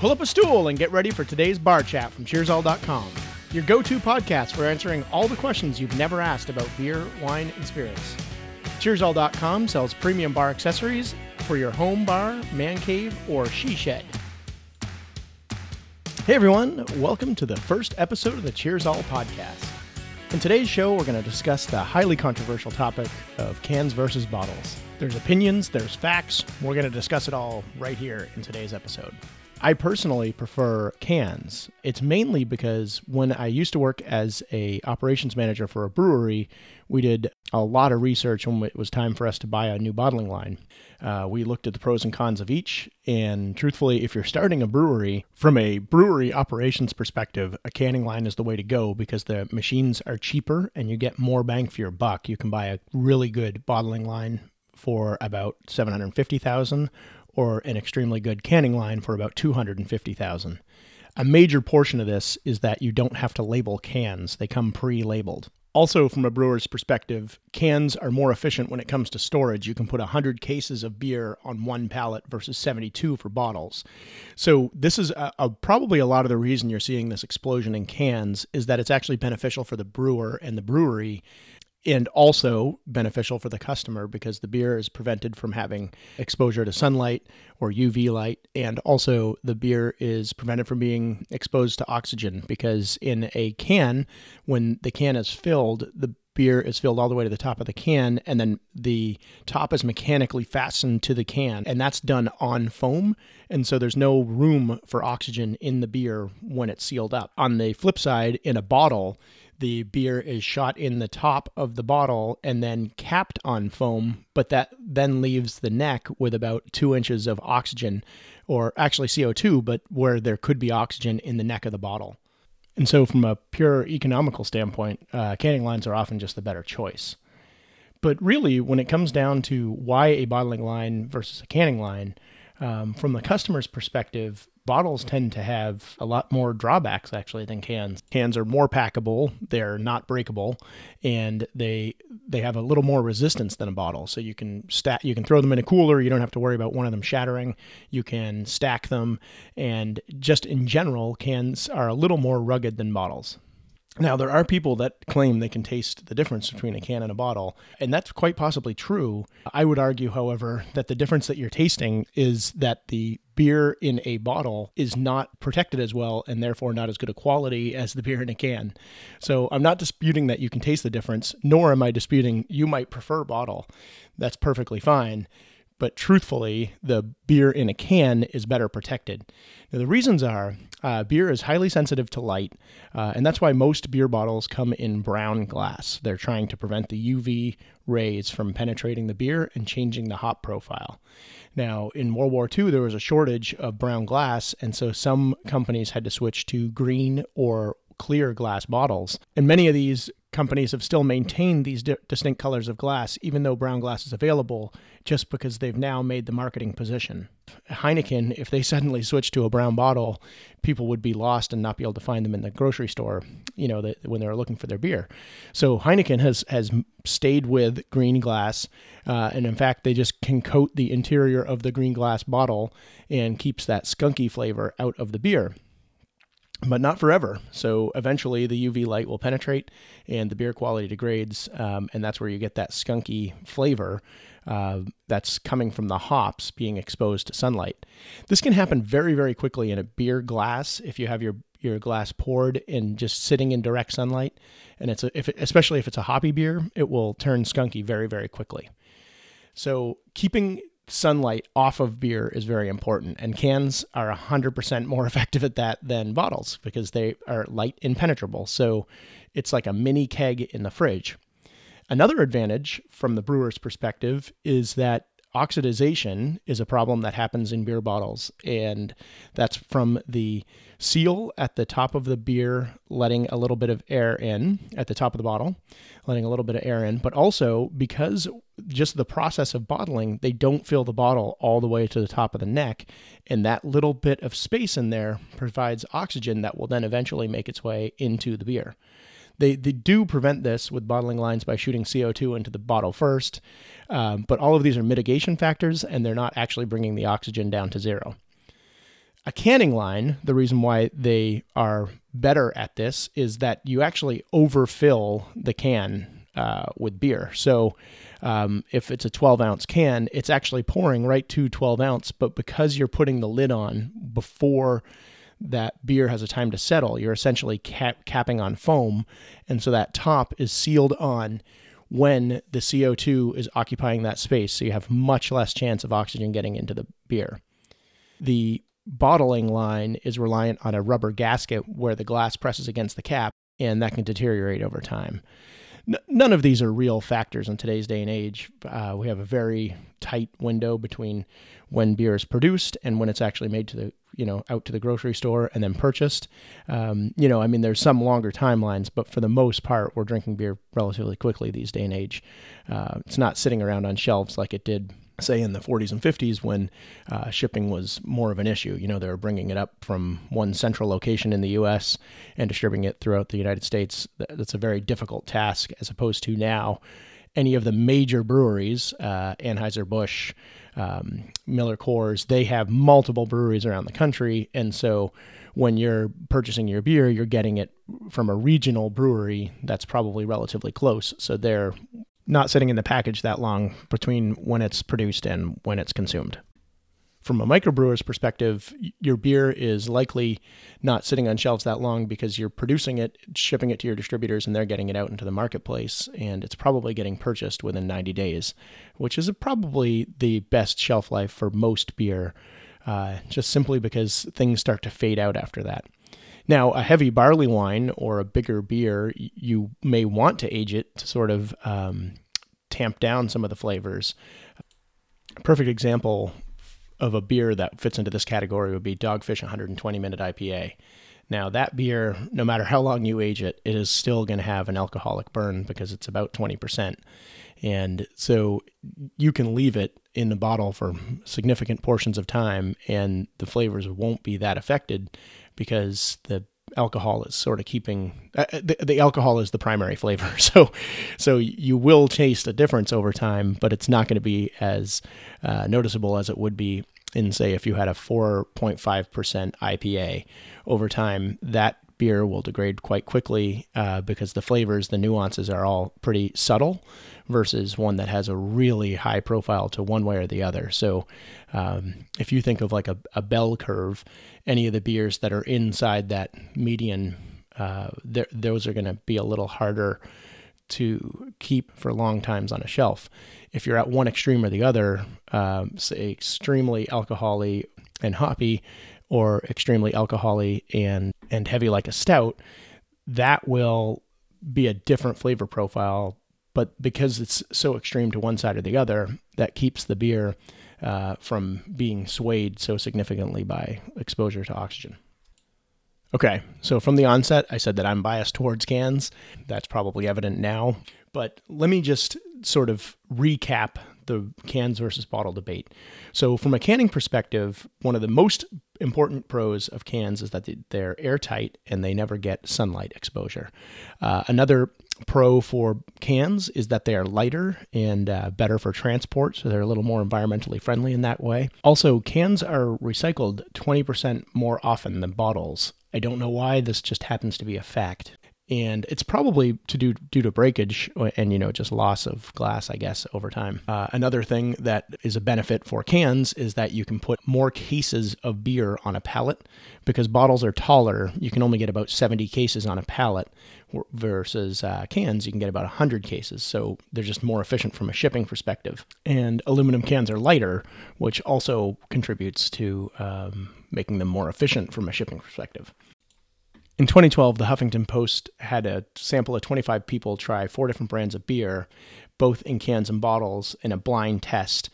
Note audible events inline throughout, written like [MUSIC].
Pull up a stool and get ready for today's bar chat from CheersAll.com, your go to podcast for answering all the questions you've never asked about beer, wine, and spirits. CheersAll.com sells premium bar accessories for your home bar, man cave, or she shed. Hey everyone, welcome to the first episode of the Cheers All podcast. In today's show, we're going to discuss the highly controversial topic of cans versus bottles. There's opinions, there's facts. We're going to discuss it all right here in today's episode. I personally prefer cans. It's mainly because when I used to work as a operations manager for a brewery, we did a lot of research when it was time for us to buy a new bottling line. Uh, we looked at the pros and cons of each, and truthfully, if you're starting a brewery, from a brewery operations perspective, a canning line is the way to go because the machines are cheaper and you get more bang for your buck. You can buy a really good bottling line for about 750,000 or an extremely good canning line for about 250,000. A major portion of this is that you don't have to label cans. They come pre-labeled. Also, from a brewer's perspective, cans are more efficient when it comes to storage. You can put 100 cases of beer on one pallet versus 72 for bottles. So, this is a, a, probably a lot of the reason you're seeing this explosion in cans is that it's actually beneficial for the brewer and the brewery and also beneficial for the customer because the beer is prevented from having exposure to sunlight or UV light. And also, the beer is prevented from being exposed to oxygen because in a can, when the can is filled, the beer is filled all the way to the top of the can, and then the top is mechanically fastened to the can, and that's done on foam. And so there's no room for oxygen in the beer when it's sealed up. On the flip side, in a bottle, the beer is shot in the top of the bottle and then capped on foam, but that then leaves the neck with about two inches of oxygen, or actually CO2, but where there could be oxygen in the neck of the bottle. And so, from a pure economical standpoint, uh, canning lines are often just the better choice. But really, when it comes down to why a bottling line versus a canning line, um, from the customer's perspective, bottles tend to have a lot more drawbacks actually than cans. Cans are more packable, they're not breakable, and they they have a little more resistance than a bottle. So you can stack you can throw them in a cooler, you don't have to worry about one of them shattering. You can stack them and just in general, cans are a little more rugged than bottles. Now, there are people that claim they can taste the difference between a can and a bottle, and that's quite possibly true. I would argue, however, that the difference that you're tasting is that the beer in a bottle is not protected as well and therefore not as good a quality as the beer in a can. So I'm not disputing that you can taste the difference, nor am I disputing you might prefer bottle. That's perfectly fine but truthfully, the beer in a can is better protected. Now, the reasons are uh, beer is highly sensitive to light, uh, and that's why most beer bottles come in brown glass. They're trying to prevent the UV rays from penetrating the beer and changing the hop profile. Now, in World War II, there was a shortage of brown glass, and so some companies had to switch to green or clear glass bottles. And many of these companies have still maintained these di- distinct colors of glass, even though brown glass is available, just because they've now made the marketing position. Heineken, if they suddenly switched to a brown bottle, people would be lost and not be able to find them in the grocery store, you know, the, when they're looking for their beer. So Heineken has has stayed with green glass, uh, and in fact, they just can coat the interior of the green glass bottle and keeps that skunky flavor out of the beer but not forever. So eventually the UV light will penetrate and the beer quality degrades. Um, and that's where you get that skunky flavor uh, that's coming from the hops being exposed to sunlight. This can happen very, very quickly in a beer glass if you have your your glass poured and just sitting in direct sunlight. And it's a, if it, especially if it's a hoppy beer, it will turn skunky very, very quickly. So keeping sunlight off of beer is very important, and cans are 100% more [LAUGHS] effective at that than bottles because they are light impenetrable. So it's like a mini keg in the fridge. Another advantage from the brewer's perspective is that oxidization is a problem that happens in beer bottles, and that's from the seal at the top of the beer letting a little bit of air in at the top of the bottle, letting a little bit of air in, but also because just the process of bottling, they don't fill the bottle all the way to the top of the neck, and that little bit of space in there provides oxygen that will then eventually make its way into the beer. They, they do prevent this with bottling lines by shooting CO2 into the bottle first, um, but all of these are mitigation factors and they're not actually bringing the oxygen down to zero. A canning line, the reason why they are better at this is that you actually overfill the can uh, with beer. So um, if it's a 12 ounce can, it's actually pouring right to 12 ounce, but because you're putting the lid on before that beer has a time to settle, you're essentially cap- capping on foam. And so that top is sealed on when the CO2 is occupying that space. So you have much less chance of oxygen getting into the beer. The bottling line is reliant on a rubber gasket where the glass presses against the cap, and that can deteriorate over time. None of these are real factors in today's day and age. Uh, we have a very tight window between when beer is produced and when it's actually made to the you know out to the grocery store and then purchased. Um, you know, I mean, there's some longer timelines, but for the most part, we're drinking beer relatively quickly these day and age. Uh, it's not sitting around on shelves like it did say in the 40s and 50s when uh, shipping was more of an issue. You know, they were bringing it up from one central location in the U.S. and distributing it throughout the United States. That's a very difficult task as opposed to now. Any of the major breweries, uh, Anheuser-Busch, um, Miller Coors, they have multiple breweries around the country. And so when you're purchasing your beer, you're getting it from a regional brewery that's probably relatively close. So they're not sitting in the package that long between when it's produced and when it's consumed. From a microbrewer's perspective, your beer is likely not sitting on shelves that long because you're producing it, shipping it to your distributors, and they're getting it out into the marketplace. And it's probably getting purchased within 90 days, which is probably the best shelf life for most beer, uh, just simply because things start to fade out after that. Now, a heavy barley wine or a bigger beer, you may want to age it to sort of um, tamp down some of the flavors. A perfect example of a beer that fits into this category would be Dogfish 120 minute IPA. Now, that beer, no matter how long you age it, it is still going to have an alcoholic burn because it's about 20%. And so you can leave it in the bottle for significant portions of time and the flavors won't be that affected because the alcohol is sort of keeping uh, uh, the, the alcohol is the primary flavor. [LAUGHS] So so you will taste a difference over time but it's not going to be as uh, noticeable as it would be in say if you had a 4.5% ipa over time that beer will degrade quite quickly uh, because the flavors the nuances are all pretty subtle versus one that has a really high profile to one way or the other so um, if you think of like a, a bell curve any of the beers that are inside that median, uh, those are going to be a little harder to keep for long times on a shelf. If you're at one extreme or the other, um, say extremely alcoholy and hoppy, or extremely alcoholy and and heavy like a stout, that will be a different flavor profile. But because it's so extreme to one side or the other, that keeps the beer uh, from being swayed so significantly by exposure to oxygen. Okay, so from the onset, I said that I'm biased towards cans. That's probably evident now. But let me just sort of recap the cans versus bottle debate. So, from a canning perspective, one of the most important pros of cans is that they're airtight and they never get sunlight exposure. Uh, another pro for cans is that they are lighter and uh, better for transport, so they're a little more environmentally friendly in that way. Also, cans are recycled 20% more often than bottles. I don't know why, this just happens to be a fact and it's probably to do due to breakage and you know just loss of glass i guess over time. Uh, another thing that is a benefit for cans is that you can put more cases of beer on a pallet because bottles are taller. You can only get about 70 cases on a pallet versus uh, cans. You can get about 100 cases so they're just more efficient from a shipping perspective. And aluminum cans are lighter which also contributes to um, making them more efficient from a shipping perspective in 2012, the Huffington Post had a sample of 25 people try four different brands of beer, both in cans and bottles, in a blind test,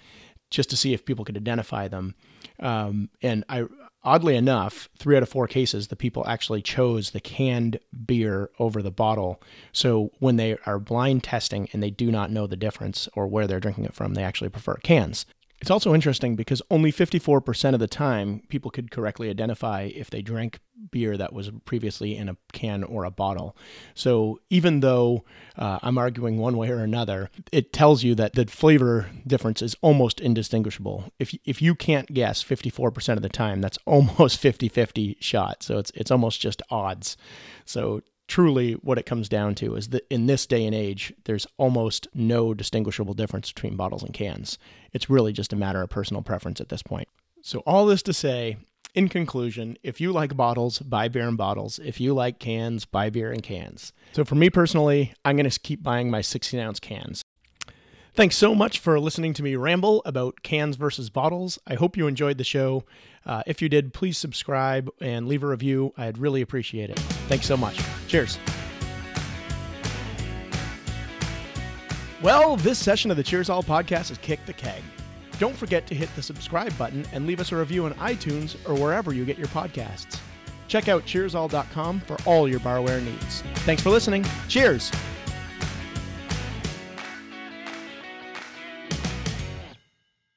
just to see if people could identify them. Um, and I, oddly enough, three out of four cases, the people actually chose the canned beer over the bottle. So when they are blind testing and they do not know the difference or where they're drinking it from, they actually prefer cans. It's also interesting because only 54% of the time people could correctly identify if they drank beer that was previously in a can or a bottle. So even though uh, I'm arguing one way or another, it tells you that the flavor difference is almost indistinguishable. If, if you can't guess 54% of the time, that's [LAUGHS] almost 50 50 shot. So it's, it's almost just odds. So truly what it comes down to is that in this day and age, there's almost no distinguishable difference between bottles and cans. It's really just a matter of personal preference at this point. So, all this to say, in conclusion, if you like bottles, buy beer in bottles. If you like cans, buy beer in cans. So, for me personally, I'm going to keep buying my 16 ounce cans. Thanks so much for listening to me ramble about cans versus bottles. I hope you enjoyed the show. Uh, if you did, please subscribe and leave a review. I'd really appreciate it. Thanks so much. Cheers. Well, this session of the Cheers All podcast has kicked the keg. Don't forget to hit the subscribe button and leave us a review on iTunes or wherever you get your podcasts. Check out cheersall.com for all your barware needs. Thanks for listening. Cheers.